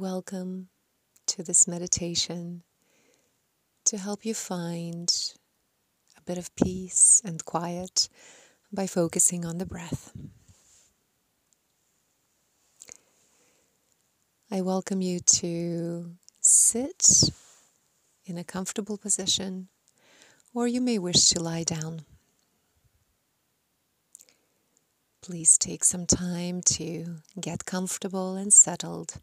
Welcome to this meditation to help you find a bit of peace and quiet by focusing on the breath. I welcome you to sit in a comfortable position, or you may wish to lie down. Please take some time to get comfortable and settled.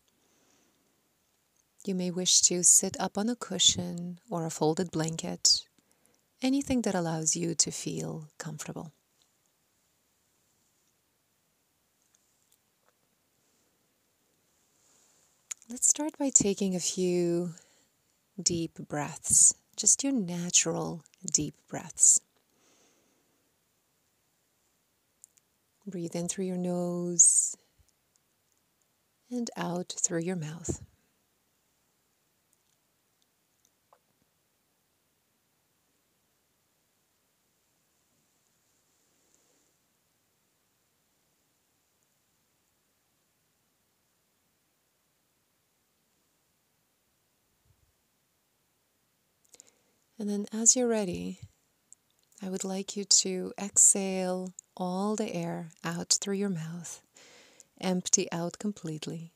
You may wish to sit up on a cushion or a folded blanket, anything that allows you to feel comfortable. Let's start by taking a few deep breaths, just your natural deep breaths. Breathe in through your nose and out through your mouth. And then, as you're ready, I would like you to exhale all the air out through your mouth, empty out completely.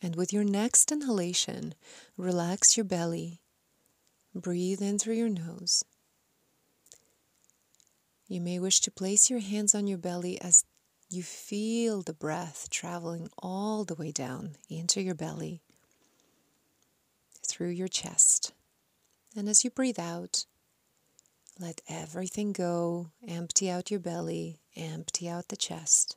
And with your next inhalation, relax your belly. Breathe in through your nose. You may wish to place your hands on your belly as you feel the breath traveling all the way down into your belly through your chest. And as you breathe out, let everything go. Empty out your belly, empty out the chest.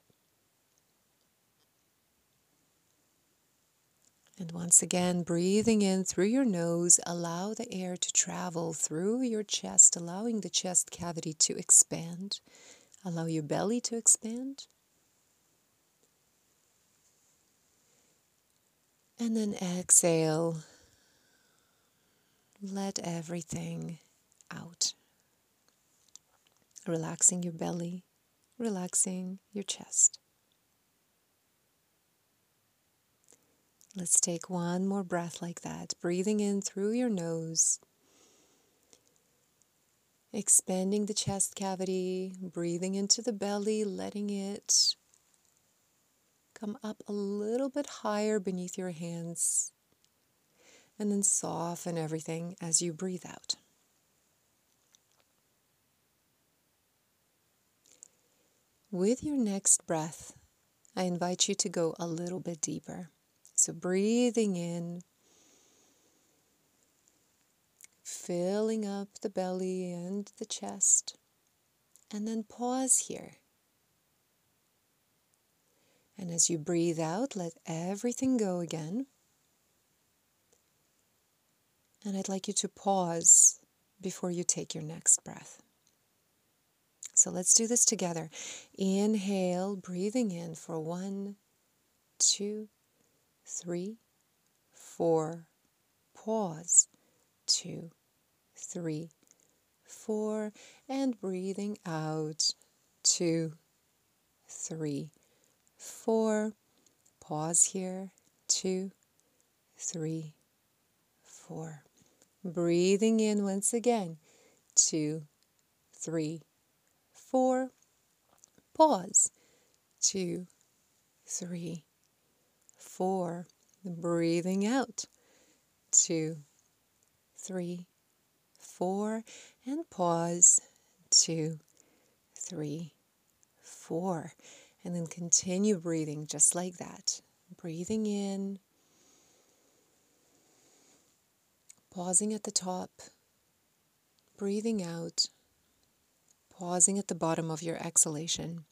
And once again, breathing in through your nose, allow the air to travel through your chest, allowing the chest cavity to expand. Allow your belly to expand. And then exhale let everything out. Relaxing your belly, relaxing your chest. Let's take one more breath like that, breathing in through your nose, expanding the chest cavity, breathing into the belly, letting it come up a little bit higher beneath your hands and then soften everything as you breathe out. With your next breath, I invite you to go a little bit deeper. So, breathing in, filling up the belly and the chest, and then pause here. And as you breathe out, let everything go again. And I'd like you to pause before you take your next breath. So let's do this together. Inhale, breathing in for one, two, three, four. Pause, two, three, four. And breathing out, two, three, four. Pause here, two, three, four. Breathing in once again. Two, three, four. Pause. Two, three, four. Breathing out. Two, three, four. And pause. Two, three, four. And then continue breathing just like that. Breathing in Pausing at the top, breathing out, pausing at the bottom of your exhalation,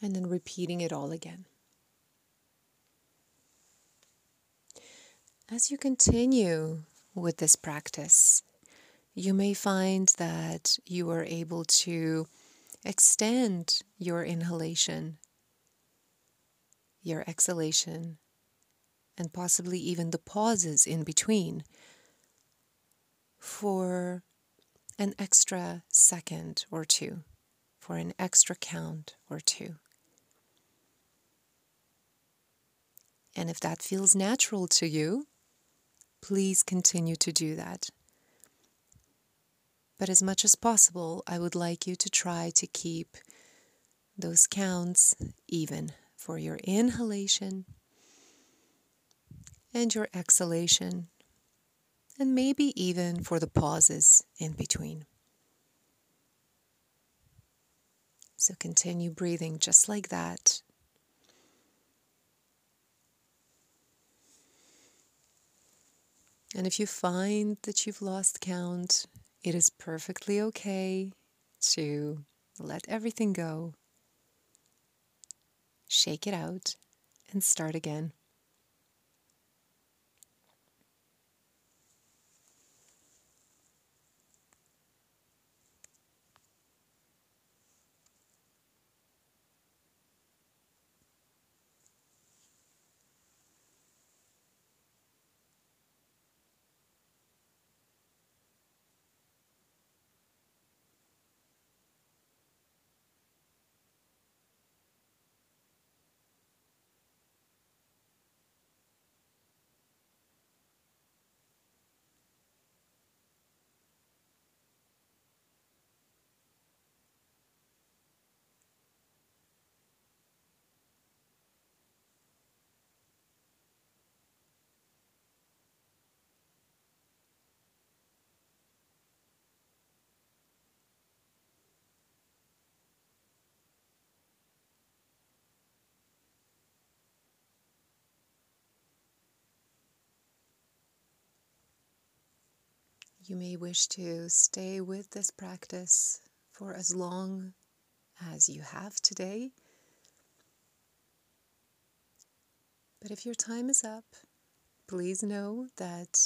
and then repeating it all again. As you continue with this practice, you may find that you are able to extend your inhalation, your exhalation, and possibly even the pauses in between for an extra second or two, for an extra count or two. And if that feels natural to you, please continue to do that. But as much as possible, I would like you to try to keep those counts even for your inhalation and your exhalation, and maybe even for the pauses in between. So continue breathing just like that. And if you find that you've lost count, it is perfectly okay to let everything go, shake it out, and start again. You may wish to stay with this practice for as long as you have today. But if your time is up, please know that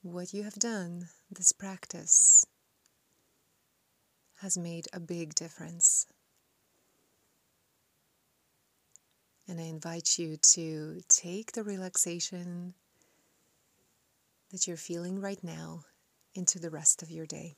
what you have done, this practice, has made a big difference. And I invite you to take the relaxation that you're feeling right now into the rest of your day.